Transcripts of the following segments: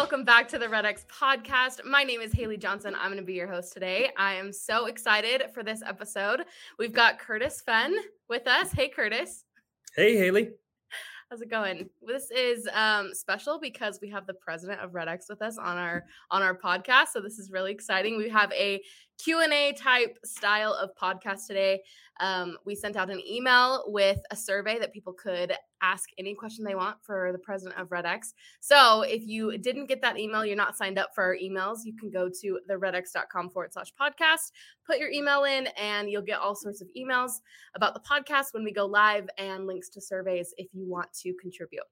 Welcome back to the Red X podcast. My name is Haley Johnson. I'm going to be your host today. I am so excited for this episode. We've got Curtis Fenn with us. Hey, Curtis. Hey, Haley. How's it going? This is um, special because we have the president of Red X with us on our on our podcast. So this is really exciting. We have a Q&A type style of podcast today. Um, we sent out an email with a survey that people could ask any question they want for the president of RedX. So if you didn't get that email, you're not signed up for our emails, you can go to the redx.com forward slash podcast, put your email in, and you'll get all sorts of emails about the podcast when we go live and links to surveys if you want to contribute.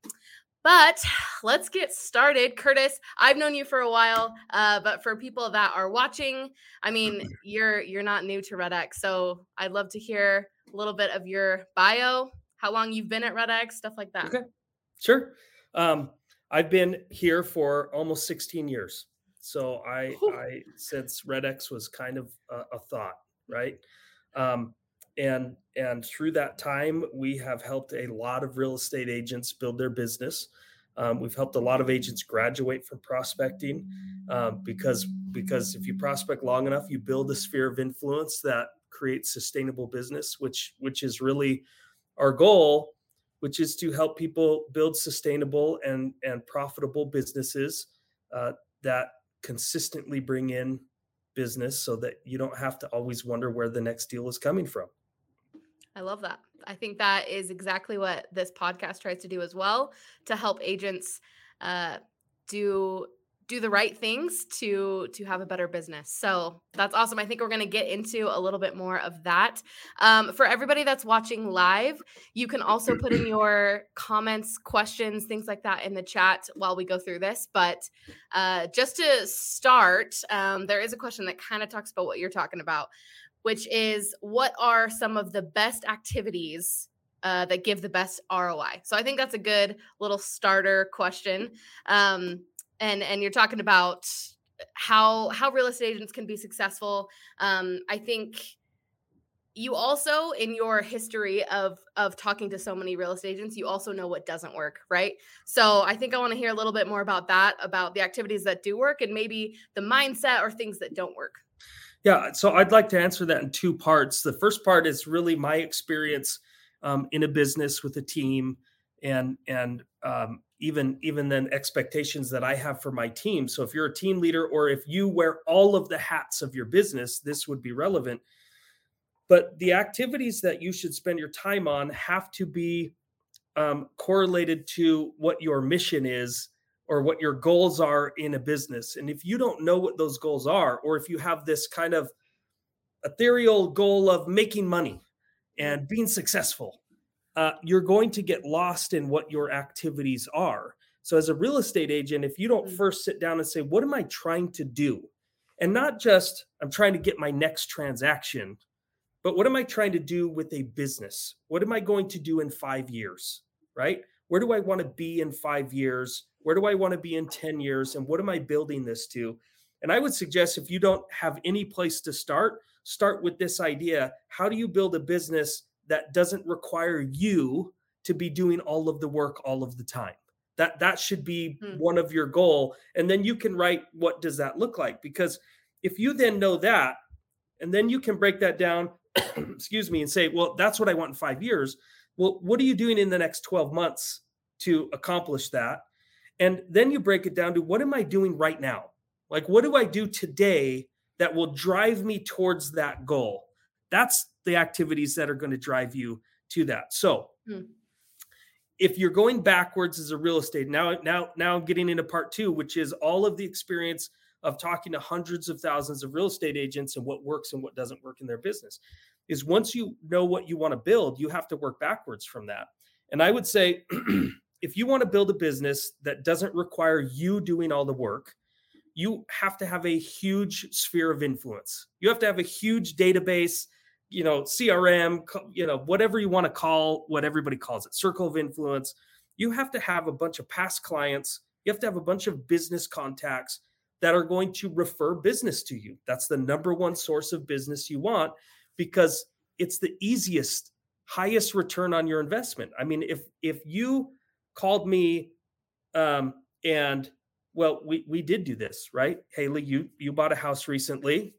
But let's get started. Curtis, I've known you for a while, uh, but for people that are watching, I mean, you're you're not new to Red X, so I'd love to hear a little bit of your bio, how long you've been at Red X, stuff like that. Okay, sure. Um, I've been here for almost 16 years. So I, I since Red X was kind of a, a thought, right? Um, and and through that time we have helped a lot of real estate agents build their business. Um, we've helped a lot of agents graduate from prospecting um, because because if you prospect long enough you build a sphere of influence that creates sustainable business which which is really our goal which is to help people build sustainable and and profitable businesses uh, that consistently bring in business so that you don't have to always wonder where the next deal is coming from I love that. I think that is exactly what this podcast tries to do as well to help agents uh, do do the right things to to have a better business. So that's awesome. I think we're going to get into a little bit more of that. Um, for everybody that's watching live you can also put in your comments questions things like that in the chat while we go through this. But uh, just to start um, there is a question that kind of talks about what you're talking about which is what are some of the best activities uh, that give the best ROI? So I think that's a good little starter question. Um, and and you're talking about how how real estate agents can be successful. Um, I think you also in your history of of talking to so many real estate agents you also know what doesn't work right so i think i want to hear a little bit more about that about the activities that do work and maybe the mindset or things that don't work yeah, so I'd like to answer that in two parts. The first part is really my experience um, in a business with a team, and and um, even even then expectations that I have for my team. So if you're a team leader or if you wear all of the hats of your business, this would be relevant. But the activities that you should spend your time on have to be um, correlated to what your mission is or what your goals are in a business. And if you don't know what those goals are, or if you have this kind of ethereal goal of making money and being successful, uh, you're going to get lost in what your activities are. So, as a real estate agent, if you don't mm. first sit down and say, What am I trying to do? And not just, I'm trying to get my next transaction, but what am I trying to do with a business? What am I going to do in five years? Right? Where do I want to be in five years? Where do I want to be in 10 years? And what am I building this to? And I would suggest if you don't have any place to start, start with this idea. How do you build a business that doesn't require you to be doing all of the work all of the time? That that should be hmm. one of your goal. And then you can write what does that look like? Because if you then know that, and then you can break that down, excuse me, and say, well, that's what I want in five years. Well, what are you doing in the next 12 months to accomplish that? And then you break it down to what am I doing right now? Like, what do I do today that will drive me towards that goal? That's the activities that are going to drive you to that. So, hmm. if you're going backwards as a real estate, now, now, now I'm getting into part two, which is all of the experience of talking to hundreds of thousands of real estate agents and what works and what doesn't work in their business. Is once you know what you want to build, you have to work backwards from that. And I would say if you want to build a business that doesn't require you doing all the work, you have to have a huge sphere of influence. You have to have a huge database, you know, CRM, you know, whatever you want to call what everybody calls it, circle of influence. You have to have a bunch of past clients. You have to have a bunch of business contacts that are going to refer business to you. That's the number one source of business you want because it's the easiest, highest return on your investment. I mean, if if you called me um, and well, we we did do this, right? Haley, you you bought a house recently,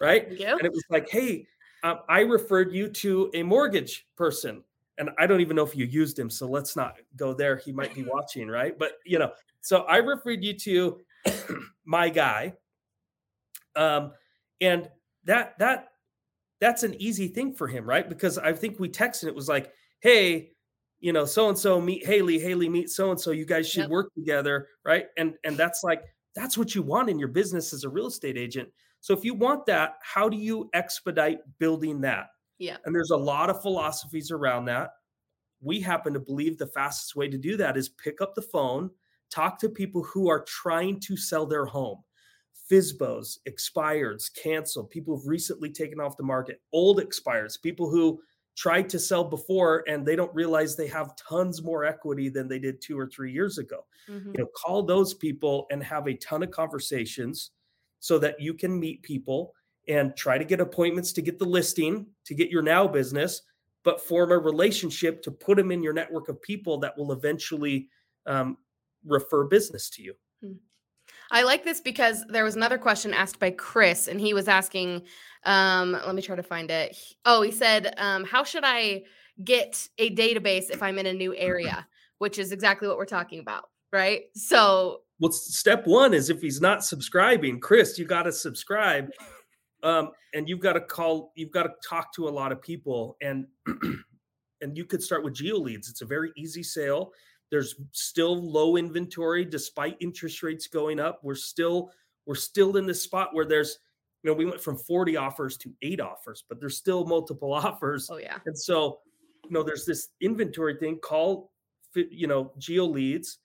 right? Yeah. And it was like, hey, um, I referred you to a mortgage person, and I don't even know if you used him, so let's not go there. He might be watching, right? But you know, so I referred you to my guy, um, and that that that's an easy thing for him, right? Because I think we texted. It was like, hey, you know, so and so meet Haley, Haley meet so and so. You guys should yep. work together, right? And and that's like that's what you want in your business as a real estate agent. So if you want that, how do you expedite building that? Yeah. And there's a lot of philosophies around that. We happen to believe the fastest way to do that is pick up the phone, talk to people who are trying to sell their home. FSBOs, expireds, canceled, people who've recently taken off the market, old expires, people who tried to sell before and they don't realize they have tons more equity than they did two or three years ago. Mm-hmm. You know, call those people and have a ton of conversations so that you can meet people and try to get appointments to get the listing, to get your now business, but form a relationship to put them in your network of people that will eventually um, refer business to you. I like this because there was another question asked by Chris, and he was asking um, let me try to find it. Oh, he said, um, how should I get a database if I'm in a new area? Which is exactly what we're talking about, right? So well, step one is if he's not subscribing, Chris, you got to subscribe. Um, and you've got to call, you've got to talk to a lot of people and and you could start with geo leads. It's a very easy sale. There's still low inventory despite interest rates going up. We're still we're still in this spot where there's you know, we went from 40 offers to eight offers, but there's still multiple offers. Oh, yeah. And so, you know, there's this inventory thing. Call, you know, Geo Leads,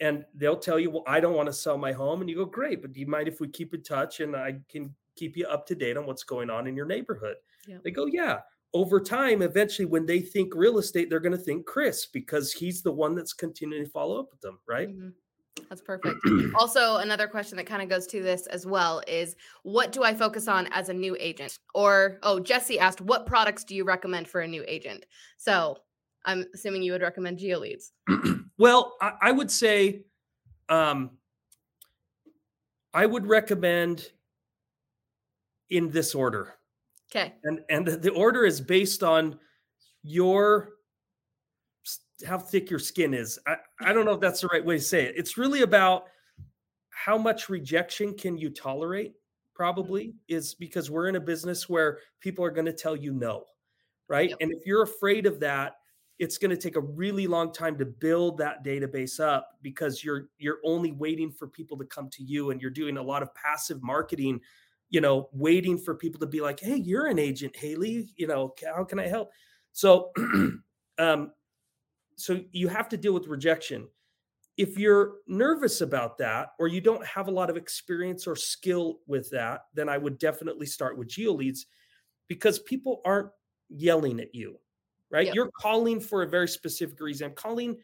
and they'll tell you, well, I don't want to sell my home. And you go, great, but do you mind if we keep in touch and I can keep you up to date on what's going on in your neighborhood? Yeah. They go, yeah. Over time, eventually, when they think real estate, they're going to think Chris because he's the one that's continuing to follow up with them, right? Mm-hmm. That's perfect. also, another question that kind of goes to this as well is what do I focus on as a new agent? Or, oh, Jesse asked, what products do you recommend for a new agent? So I'm assuming you would recommend GeoLeads. well, I, I, would say um, I would recommend in this order. Okay. And and the order is based on your how thick your skin is. I, I don't know if that's the right way to say it. It's really about how much rejection can you tolerate, probably, mm-hmm. is because we're in a business where people are going to tell you no. Right. Yep. And if you're afraid of that, it's going to take a really long time to build that database up because you're you're only waiting for people to come to you and you're doing a lot of passive marketing you know waiting for people to be like hey you're an agent haley you know how can i help so um so you have to deal with rejection. If you're nervous about that or you don't have a lot of experience or skill with that, then I would definitely start with GeoLeads because people aren't yelling at you, right? Yep. You're calling for a very specific reason. I'm calling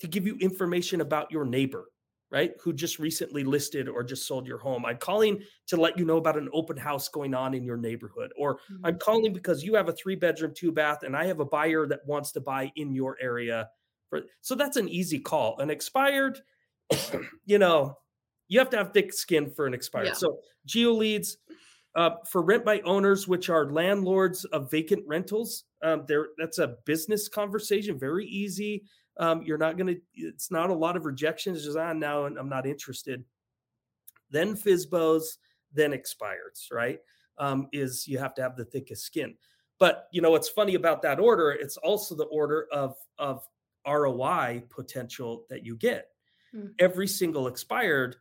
to give you information about your neighbor right? Who just recently listed or just sold your home. I'm calling to let you know about an open house going on in your neighborhood. Or mm-hmm. I'm calling because you have a three bedroom, two bath, and I have a buyer that wants to buy in your area. For, so that's an easy call. An expired, you know, you have to have thick skin for an expired. Yeah. So geo leads uh, for rent by owners, which are landlords of vacant rentals. Um, there, that's a business conversation, very easy. Um, you're not going to, it's not a lot of rejections. Just, ah, no, I'm not interested. Then FSBOs, then expireds, right? Um, is you have to have the thickest skin. But you know what's funny about that order? It's also the order of of ROI potential that you get. Hmm. Every single expired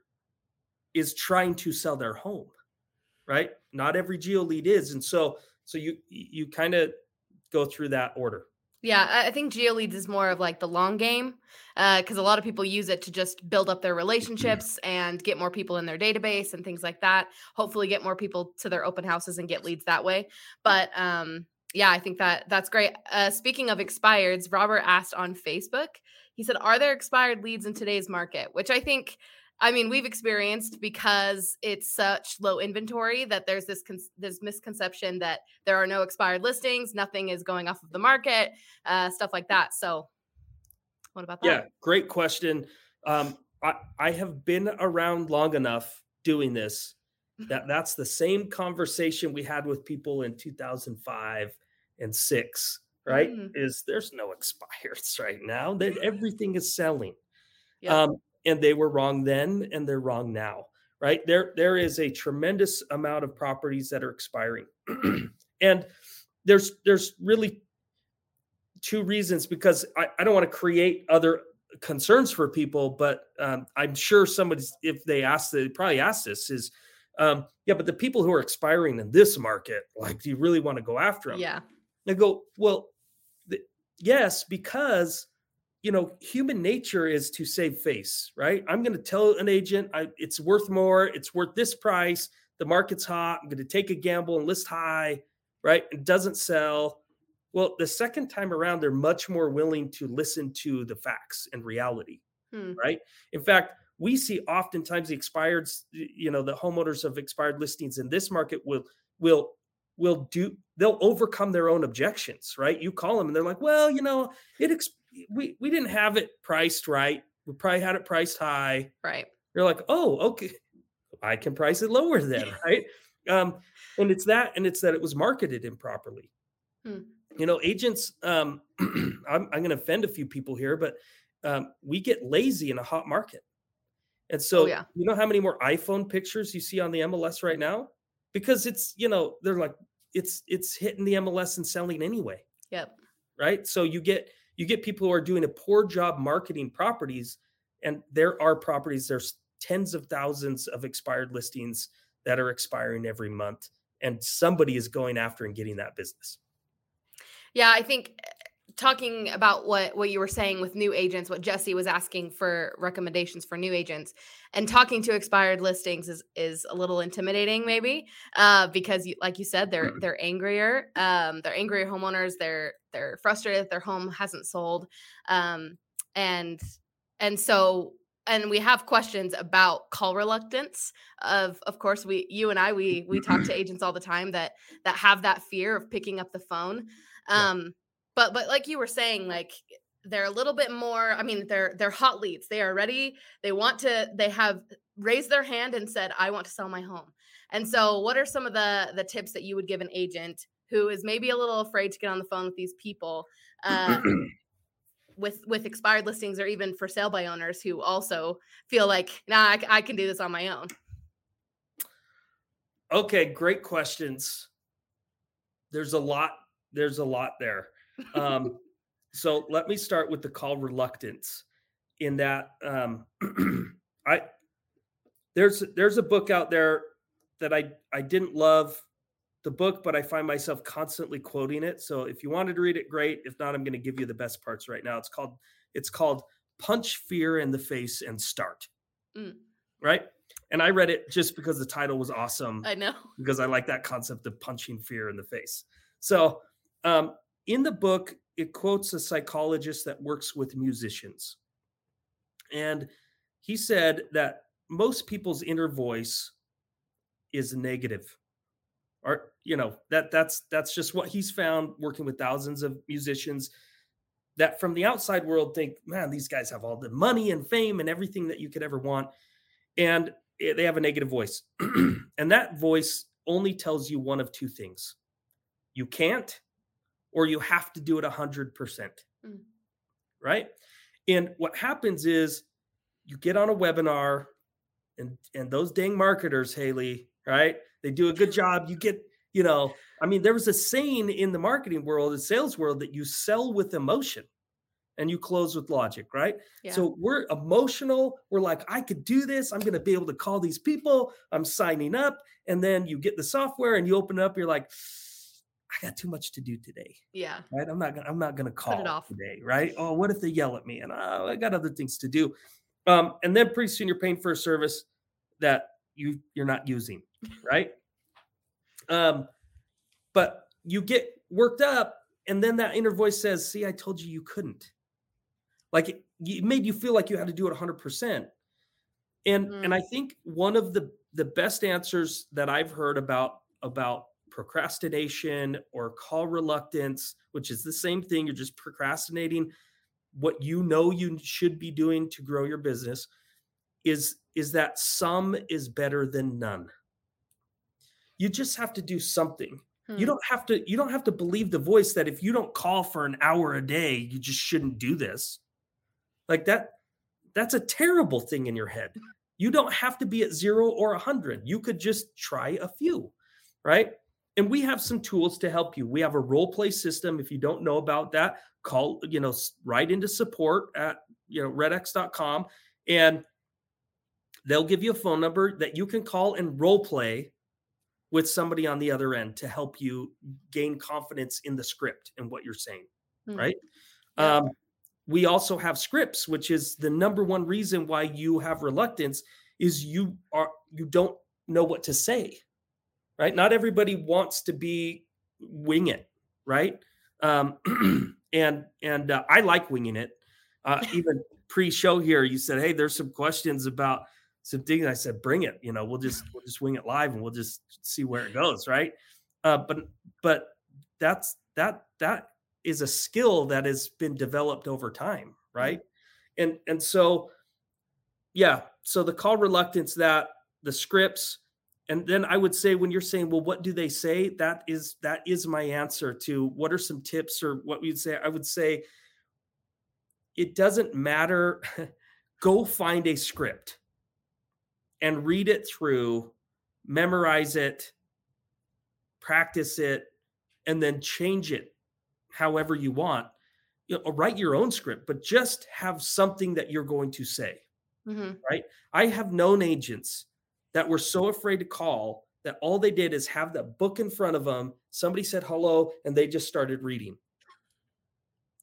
is trying to sell their home, right? Not every geo lead is, and so so you you kind of go through that order. Yeah, I think GeoLeads is more of like the long game because uh, a lot of people use it to just build up their relationships and get more people in their database and things like that. Hopefully, get more people to their open houses and get leads that way. But um, yeah, I think that that's great. Uh, speaking of expireds, Robert asked on Facebook. He said, "Are there expired leads in today's market?" Which I think I mean, we've experienced because it's such low inventory that there's this con- this misconception that there are no expired listings, nothing is going off of the market, uh, stuff like that. So, what about that? Yeah, great question. Um, I, I have been around long enough doing this that that's the same conversation we had with people in 2005 and six. Right? Mm. Is there's no expires right now that everything is selling. Yeah. Um, and they were wrong then and they're wrong now right? There there is a tremendous amount of properties that are expiring. And there's there's really two reasons because i, I don't want to create other concerns for people but um, i'm sure somebody's if they ask they probably ask this is um, yeah but the people who are expiring in this market like do you really want to go after them Yeah. I go, well, th- yes, because you know human nature is to save face, right? I'm going to tell an agent I, it's worth more, it's worth this price. The market's hot. I'm going to take a gamble and list high, right? It doesn't sell. Well, the second time around, they're much more willing to listen to the facts and reality, Hmm. right? In fact, we see oftentimes the expired, you know, the homeowners of expired listings in this market will will will do they'll overcome their own objections right you call them and they're like well you know it ex- we we didn't have it priced right. We probably had it priced high. Right. you're like oh okay. I can price it lower then right? Um and it's that and it's that it was marketed improperly. Hmm. you know agents um i'm, I'm going to offend a few people here but um, we get lazy in a hot market. And so Oh, yeah. you know how many more iphone pictures you see on the mls right now? Because it's you know they're like it's it's hitting the mls and selling anyway. Yep. right? So you get you get people who are doing a poor job marketing properties and there are properties there's tens of thousands of expired listings that are expiring every month and somebody is going after and getting that business. Yeah, I think talking about what what you were saying with new agents, what Jesse was asking for recommendations for new agents, and talking to expired listings is is a little intimidating, maybe, uh, because you, like you said, they're they're angrier, um, they're angrier homeowners, they're they're frustrated that their home hasn't sold, um, and and so and we have questions about call reluctance of of course we you and i we we talk to agents all the time that that have that fear of picking up the phone Yeah. But but like you were saying like they're a little bit more i mean they're they're hot leads they are ready they want to they have raised their hand and said i want to sell my home. And so what are some of the the tips that you would give an agent who is maybe a little afraid to get on the phone with these people uh, with with expired listings or even for sale by owners who also feel like nah I can do this on my own okay great questions. There's a lot there's a lot there um, so let me start with the call reluctance in that um, i there's there's a book out there that i i didn't love the book but i find myself constantly quoting it. So if you wanted to read it great. If not i'm going to give you the best parts right now. It's called it's called punch fear in the face and start. Mm. right? And i read it just because the title was awesome i know. because I like that concept of punching fear in the face. So, um, in the book, it quotes a psychologist that works with musicians. And he said that most people's inner voice is negative. Or, you know, that that's that's just what he's found working with thousands of musicians that from the outside world think, man, these guys have all the money and fame and everything that you could ever want. And they have a negative voice. and that voice only tells you one of two things you can't, or you have to do it 100%. Mm. Right. And what happens is you get on a webinar, and, and those dang marketers, Haley, right? They do a good job. You get, you know, I mean, there was a saying in the marketing world, the sales world, that you sell with emotion and you close with logic, right? yeah So we're emotional. We're like, I could do this. I'm going to be able to call these people. I'm signing up. And then you get the software and you open it up. You're like, I got too much to do today. Yeah. Right. I'm not gonna I'm not gonna call it call off. today. Right. Oh, what if they yell at me? And oh, I got other things to do. Um, and then pretty soon you're paying for a service that you you're not using, right? um, but you get worked up, and then that inner voice says, "See, I told you you couldn't." Like it, it made you feel like you had to do it 100 percent. And and Mm. I think one of the the best answers that I've heard about about procrastination or call reluctance, which is the same thing, you're just procrastinating what you know you should be doing to grow your business is is that some is better than none. You just have to do something. You Hmm. don't have to you don't have to believe the voice that if you don't call for an hour a day, you just shouldn't do this. Like that that's a terrible thing in your head. You don't have to be at 0 or a 100. You could just try a few, right? And we have some tools to help you. We have a role play system. If you don't know about that, call, you know, right into support at, you know, redx.com and they'll give you a phone number that you can call and role play with somebody on the other end to help you gain confidence in the script and what you're saying Hmm. right Yeah. um, we also have scripts which is the number one reason why you have reluctance is you are you don't know what to say right? Not everybody wants to be wing it right? Um, and and uh, i like winging it. Uh, even pre-show here you said hey there's some questions about some things. I said bring it you know we'll just we'll just wing it live and we'll just see where it goes right? Uh, but but that's that that is a skill that has been developed over time right? And and so yeah so the call reluctance that the scripts and then i would say when you're saying well what do they say? That is that is my answer to what are some tips or what we'd say? I would say it doesn't matter. Go find a script and read it through memorize it practice it and then change it however you want. You know, write your own script but just have something that you're going to say Mhm. I have known agents that were so afraid to call that all they did is have the book in front of them. Somebody said hello, and they just started reading.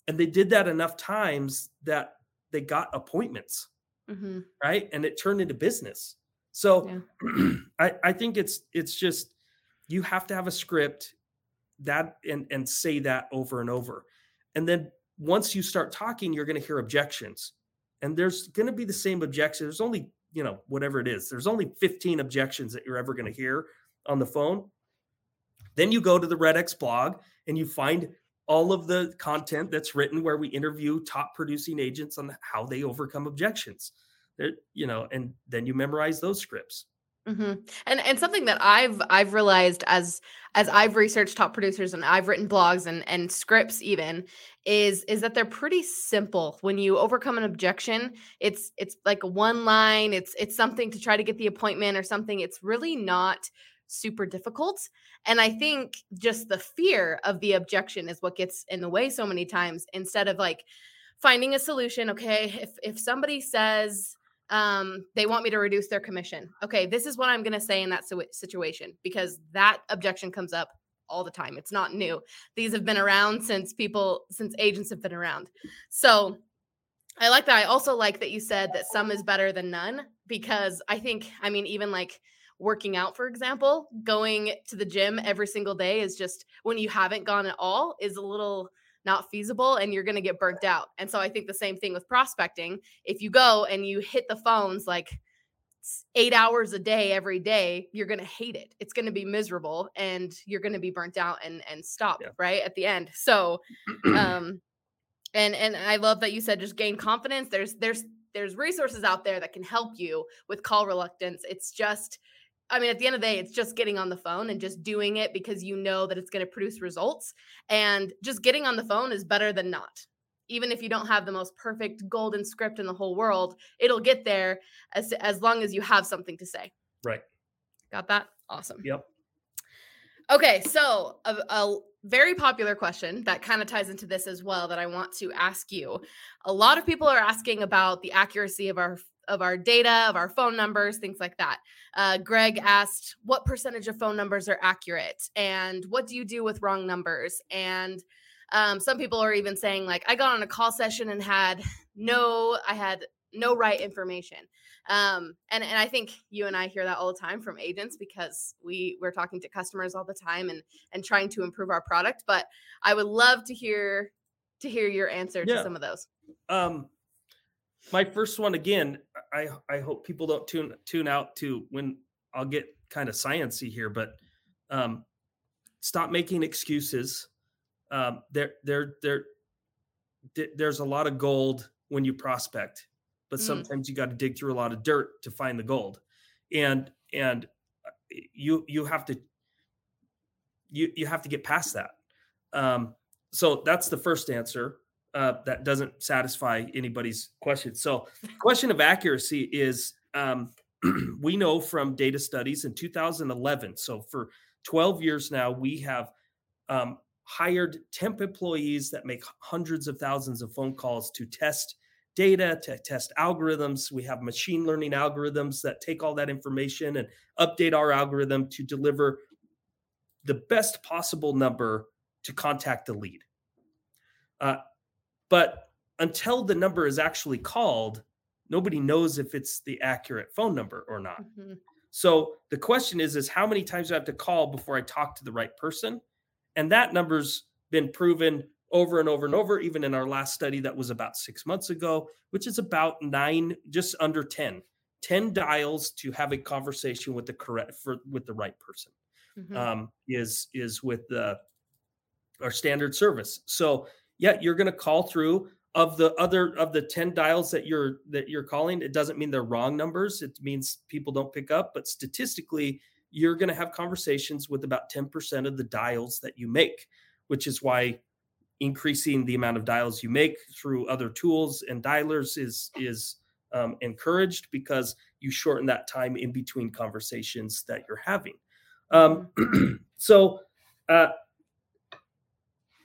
And they did that enough times that they got appointments, Mhm. right? And it turned into business. So I, I think it's it's just you have to have a script that and and say that over and over. And then once you start talking, you're going to hear objections and there's going to be the same objection. There's only, you know, whatever it is, there's only 15 objections that you're ever going to hear on the phone. Then you go to the RedX blog and you find all of the content that's written where we interview top producing agents on how they overcome objections. There, you know, and then you memorize those scripts. Hmm And and something that I've I've realized as as I've researched top producers and I've written blogs and and scripts even is is that they're pretty simple. When you overcome an objection, it's it's like one line. It's it's something to try to get the appointment or something. It's really not super difficult. And I think just the fear of the objection is what gets in the way so many times. Instead of like finding a solution. Okay, if if somebody says um they want me to reduce their commission. Okay this is what i'm going to say in that situation because that objection comes up all the time. It's not new. These have been around since people since agents have been around. So i like that. I also like that you said that some is better than none because i think i mean even like working out for example going to the gym every single day is just when you haven't gone at all is a little not feasible and you're going to get burnt out. And so i think the same thing with prospecting. If you go and you hit the phones like eight hours a day every day you're going to hate it. It's going to be miserable and you're going to be burnt out and and stop Yeah. right at the end. So um and and i love that you said just gain confidence. There's there's there's resources out there that can help you with call reluctance. It's just i mean at the end of the day it's just getting on the phone and just doing it because you know that it's going to produce results and just getting on the phone is better than not even if you don't have the most perfect golden script in the whole world it'll get there as as long as you have something to say Right. got that awesome Yep. Okay, so a, a very popular question that kind of ties into this as well that I want to ask you. A lot of people are asking about the accuracy of our of our data, of our phone numbers, things like that. Uh, Greg asked, "What percentage of phone numbers are accurate, and what do you do with wrong numbers?" And um, some people are even saying, like, I got on a call session and had no, I had no right information. Um, and and I think you and I hear that all the time from agents because we we're talking to customers all the time and and trying to improve our product. But I would love to hear to hear your answer Yeah. to some of those. Um, my first one again. I I hope people don't tune tune out to when I'll get kind of sciency here, but um, stop making excuses. Um, there there there there's a lot of gold when you prospect, but Mm. sometimes you got to dig through a lot of dirt to find the gold, and and uh, you you have to you you have to get past that. Um, so that's the first answer. Uh, that doesn't satisfy anybody's question. So, question of accuracy is um, we know from data studies in 2011. So, for 12 years now, we have um, hired temp employees that make hundreds of thousands of phone calls to test data, to test algorithms. We have machine learning algorithms that take all that information and update our algorithm to deliver the best possible number to contact the lead. Uh, but until the number is actually called, nobody knows if it's the accurate phone number or not. Mhm. So the question is, is how many times do I have to call before I talk to the right person? And that number's been proven over and over and over, even in our last study that was about six months ago, which is about nine, just under 10, 10 dials to have a conversation with the correct for with the right person Mhm. um, is is with the our standard service. So yeah, you're going to call through of the other of the 10 dials that you're that you're calling. It doesn't mean they're wrong numbers. It means people don't pick up, but statistically, you're going to have conversations with about 10% of the dials that you make, which is why increasing the amount of dials you make through other tools and dialers is is um, encouraged because you shorten that time in between conversations that you're having. Um, so, uh,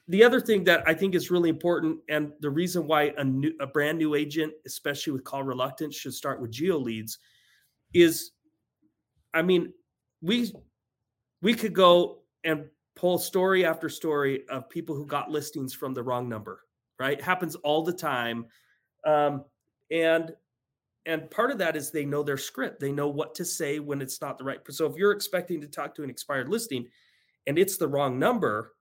the other thing that I think is really important, and the reason why a new, a brand new agent, especially with call reluctance, should start with geo leads, is, I mean, we we could go and pull story after story of people who got listings from the wrong number. Right, happens all the time, um, and and part of that is they know their script. They know what to say when it's not the right. So if you're expecting to talk to an expired listing, and it's the wrong number,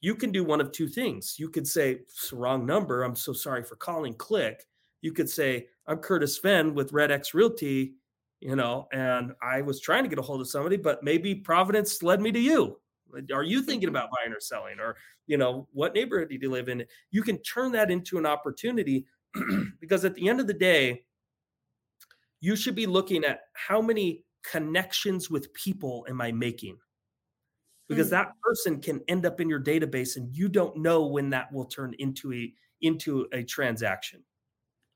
you can do one of two things. You could say, wrong number. I'm so sorry for calling. Click. You could say, I'm Curtis Fenn with Red X Realty, you know, and I was trying to get a hold of somebody, but maybe Providence led me to you. Are you thinking mm-hmm. about buying or selling? Or, you know, what neighborhood do you live in? You can turn that into an opportunity because at the end of the day, you should be looking at how many connections with people am I making? Because Mm. that person can end up in your database and you don't know when that will turn into a into a transaction.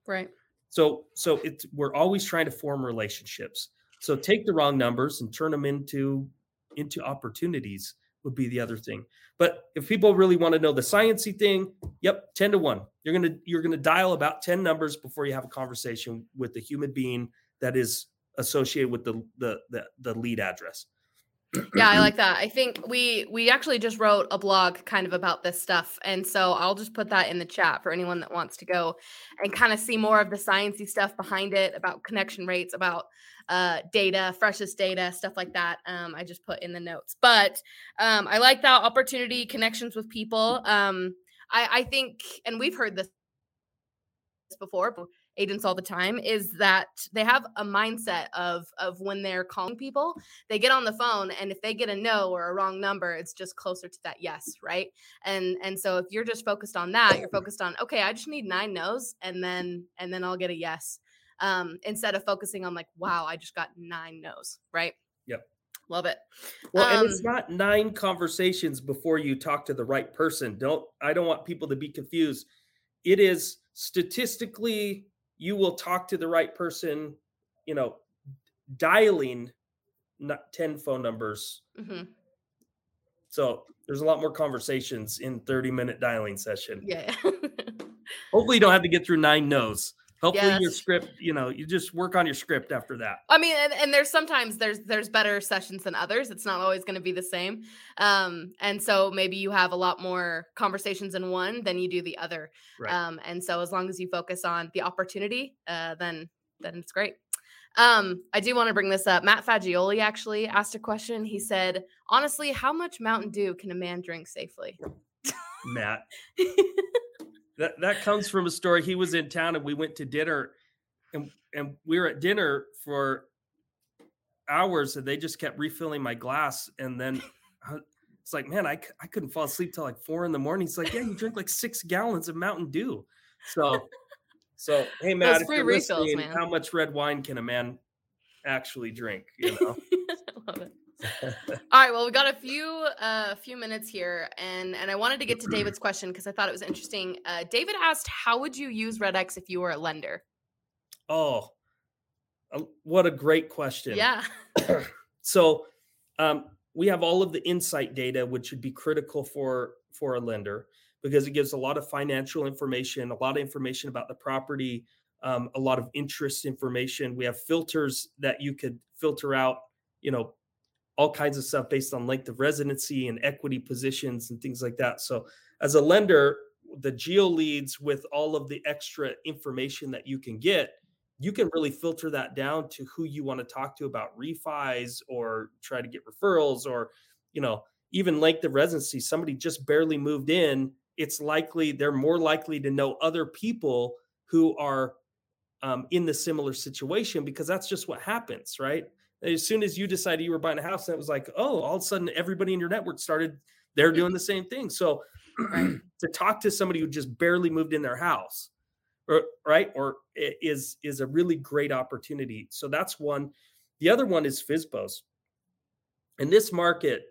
Right. so so it's we're always trying to form relationships. So take the wrong numbers and turn them into into opportunities would be the other thing. But if people really want to know the sciency thing yep 10 to 1 you're going to you're going to dial about 10 numbers before you have a conversation with the human being that is associated with the the the, the lead address yeah i like that. I think we we actually just wrote a blog kind of about this stuff and so i'll just put that in the chat for anyone that wants to go and kind of see more of the sciencey stuff behind it about connection rates about uh, data freshest data stuff like that um, i just put in the notes. But um, i like that opportunity connections with people. Um, I, I think and we've heard this before but agents all the time is that they have a mindset of of when they're calling people they get on the phone and if they get a no or a wrong number it's just closer to that yes right and and so if you're just focused on that you're focused on okay i just need nine no's and then and then i'll get a yes um instead of focusing on like wow i just got nine no's right Yep. love it Well, and it's Um, not nine conversations before you talk to the right person. Don't I don't want people to be confused. It is statistically you will talk to the right person, you know, dialing not 10 phone numbers. mhm, So there's a lot more conversations in 30 minute dialing session. yeah Hopefully you don't have to get through nine no's. Hopefully Yeah, your script, you know, you just work on your script after that. I mean, and, and there's sometimes there's there's better sessions than others. It's not always going to be the same. Um, and so maybe you have a lot more conversations in one than you do the other. Right. Um, and so as long as you focus on the opportunity, uh, then then it's great. Um, I do want to bring this up. Matt Fagioli actually asked a question. He said, "Honestly, how much Mountain Dew can a man drink safely?" Matt. that that comes from a story. He was in town and we went to dinner and and we were at dinner for hours and they just kept refilling my glass and then I- it's like man I, I couldn't fall asleep till like four in the morning it's like yeah you drink like six gallons of mountain dew so so hey matt if you're refills, listening, man. how much red wine can a man actually drink you know I love it. All right, well, we got a few uh few minutes here, and and I wanted to get to David's question because I thought it was interesting. Uh, David asked, "How would you use RedX if you were a lender?" oh what a great question Yeah, so um, we have all of the insight data which would be critical for for a lender because it gives a lot of financial information a lot of information about the property um, a lot of interest information we have filters that you could filter out you know all kinds of stuff based on length of residency and equity positions and things like that. So as a lender the geo leads with all of the extra information that you can get you can really filter that down to who you want to talk to about refis or try to get referrals or you know even length of residency somebody just barely moved in it's likely they're more likely to know other people who are um, in the similar situation because that's just what happens right as soon as you decided you were buying a house and it was like oh all of a sudden everybody in your network started they're doing the same thing. So to talk to somebody who just barely moved in their house or right or is is a really great opportunity. So that's one. The other one is FSBOs in this market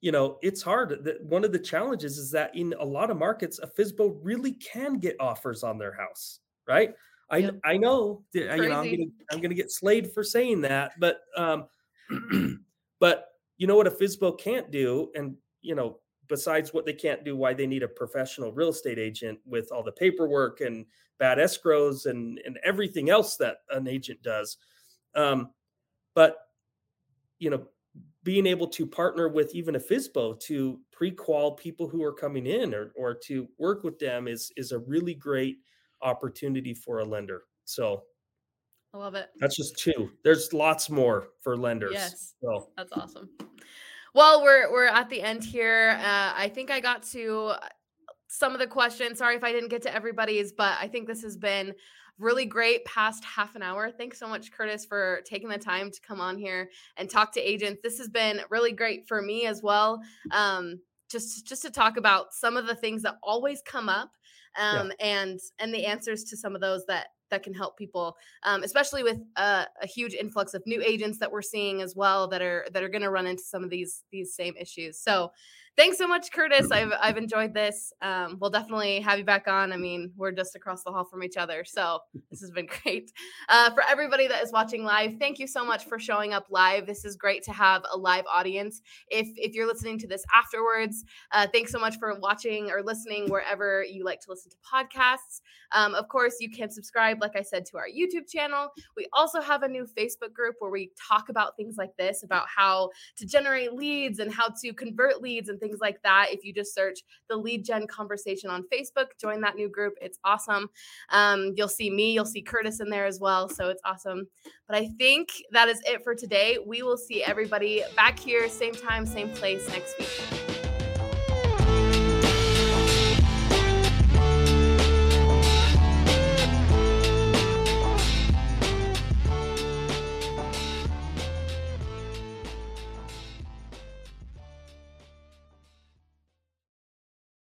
you know it's hard. That one of the challenges is that in a lot of markets a FSBO really can get offers on their house right i Yep. i know that, you know i'm gonna i'm gonna get slayed for saying that but um but you know what a FSBO can't do and you know besides what they can't do why they need a professional real estate agent with all the paperwork and bad escrows and and everything else that an agent does um but you know being able to partner with even a FSBO to pre-qual people who are coming in or, or to work with them is is a really great opportunity for a lender. So I love it. that's just two. There's lots more for lenders. Yes. So That's awesome. Well, we're we're at the end here. Uh, I think I got to some of the questions. Sorry if I didn't get to everybody's, but I think this has been really great past half an hour. Thanks so much, Curtis, for taking the time to come on here and talk to agents. This has been really great for me as well. Um, just just to talk about some of the things that always come up um, and and the answers to some of those that that can help people um, especially with a, a huge influx of new agents that we're seeing as well that are that are going to run into some of these these same issues. So thanks so much curtis. I've i've enjoyed this. Um, we'll definitely have you back on. I mean we're just across the hall from each other so this has been great. Uh, for everybody that is watching live thank you so much for showing up live. This is great to have a live audience. If if you're listening to this afterwards uh, thanks so much for watching or listening wherever you like to listen to podcasts. Um, of course, you can subscribe, like I said, to our YouTube channel. We also have a new Facebook group where we talk about things like this, about how to generate leads and how to convert leads and things like that. If you just search the Lead Gen Conversation on Facebook, join that new group. It's awesome. Um, you'll see me, you'll see Curtis in there as well. So it's awesome. But I think that is it for today. We will see everybody back here, same time, same place next week.